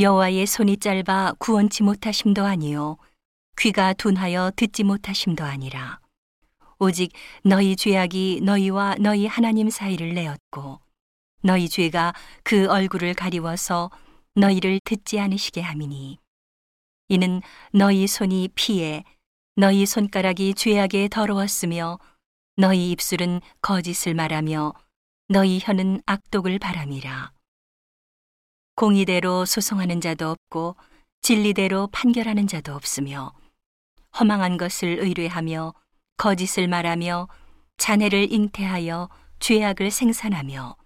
여호와의 손이 짧아 구원치 못하심도 아니요 귀가 둔하여 듣지 못하심도 아니라. 오직 너희 죄악이 너희와 너희 하나님 사이를 내었고 너희 죄가 그 얼굴을 가리워서 너희를 듣지 않으시게 함이니. 이는 너희 손이 피해 너희 손가락이 죄악에 더러웠으며 너희 입술은 거짓을 말하며 너희 혀는 악독을 바람이라 공의대로 소송하는 자도 없고 진리대로 판결하는 자도 없으며 허망한 것을 의뢰하며 거짓을 말하며 자네를 잉태하여 죄악을 생산하며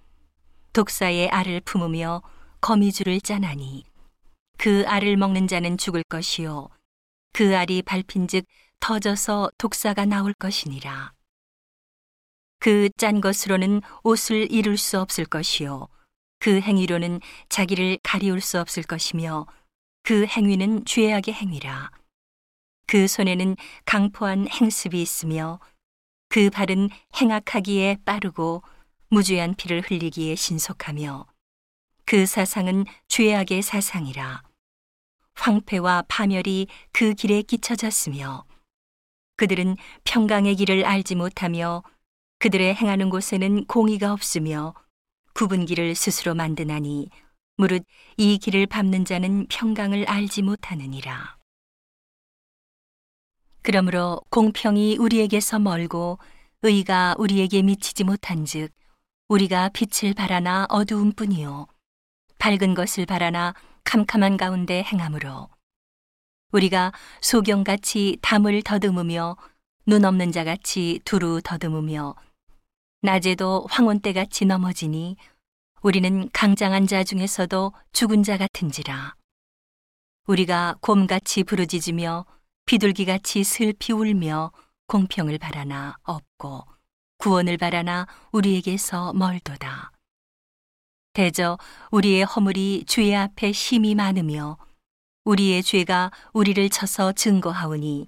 독사의 알을 품으며 거미줄을 짜나니 그 알을 먹는 자는 죽을 것이요 그 알이 밟힌즉 터져서 독사가 나올 것이니라. 그 짠 것으로는 옷을 이룰 수 없을 것이요 그 행위로는 자기를 가리울 수 없을 것이며 그 행위는 죄악의 행위라. 그 손에는 강포한 행습이 있으며 그 발은 행악하기에 빠르고 무죄한 피를 흘리기에 신속하며 그 사상은 죄악의 사상이라. 황폐와 파멸이 그 길에 끼쳐졌으며 그들은 평강의 길을 알지 못하며 그들의 행하는 곳에는 공의가 없으며 길을 스스로 만드나니 무릇 이 길을 밟는 자는 평강을 알지 못하느니라. 그러므로 공평이 우리에게서 멀고 의가 우리에게 미치지 못한즉 우리가 빛을 바라나 어두움뿐이요 밝은 것을 바라나 캄캄한 가운데 행함으로 우리가 소경같이 담을 더듬으며 눈 없는 자같이 두루 더듬으며 낮에도 황혼때같이 넘어지니 우리는 강장한 자 중에서도 죽은 자 같은지라 우리가 곰같이 부르짖으며 비둘기같이 슬피 울며 공평을 바라나 없고 구원을 바라나 우리에게서 멀도다. 대저 우리의 허물이 주의 앞에 심이 많으며 우리의 죄가 우리를 쳐서 증거하오니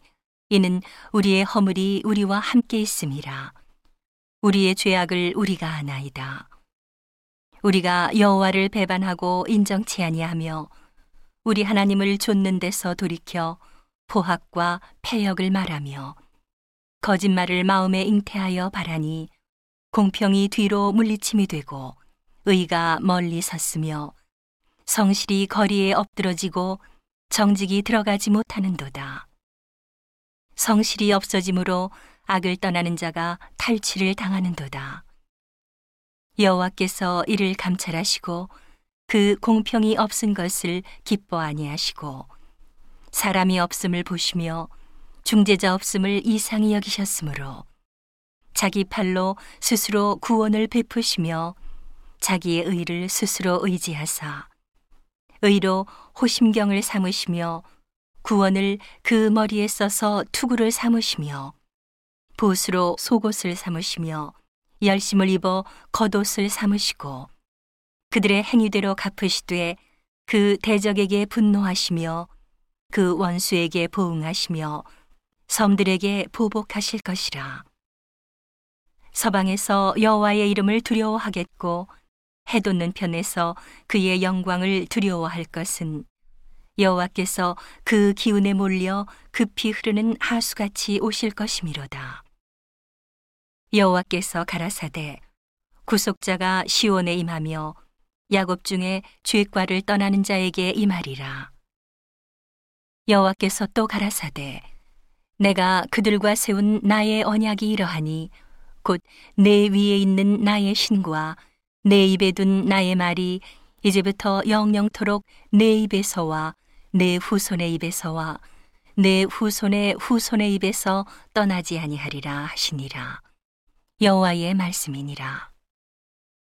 이는 우리의 허물이 우리와 함께 있음이라. 우리의 죄악을 우리가 아나이다. 우리가 여호와를 배반하고 인정치 아니하며 우리 하나님을 좇는 데서 돌이켜 포학과 폐역을 말하며 거짓말을 마음에 잉태하여 바라니 공평이 뒤로 물리침이 되고 의가 멀리 섰으며 성실이 거리에 엎드러지고 정직이 들어가지 못하는도다. 성실이 없어짐으로 악을 떠나는 자가 탈취를 당하는도다. 여호와께서 이를 감찰하시고 그 공평이 없은 것을 기뻐 아니하시고 사람이 없음을 보시며 중재자 없음을 이상히 여기셨으므로 자기 팔로 스스로 구원을 베푸시며 자기의 의를 스스로 의지하사 의로 호심경을 삼으시며 구원을 그 머리에 써서 투구를 삼으시며 보수로 속옷을 삼으시며 열심을 입어 겉옷을 삼으시고 그들의 행위대로 갚으시되 그 대적에게 분노하시며 그 원수에게 보응하시며 섬들에게 보복하실 것이라. 서방에서 여호와의 이름을 두려워하겠고 해돋는 편에서 그의 영광을 두려워할 것은 여호와께서 그 기운에 몰려 급히 흐르는 하수같이 오실 것이미로다. 여호와께서 가라사대 구속자가 시온에 임하며 야곱 중에 죄과를 떠나는 자에게 임하리라. 여호와께서 또 가라사대 내가 그들과 세운 나의 언약이 이러하니 곧 내 위에 있는 나의 신과 내 입에 둔 나의 말이 이제부터 영영토록 내 입에서와 내 후손의 입에서와 내 후손의 후손의 입에서 떠나지 아니하리라 하시니라 여호와의 말씀이니라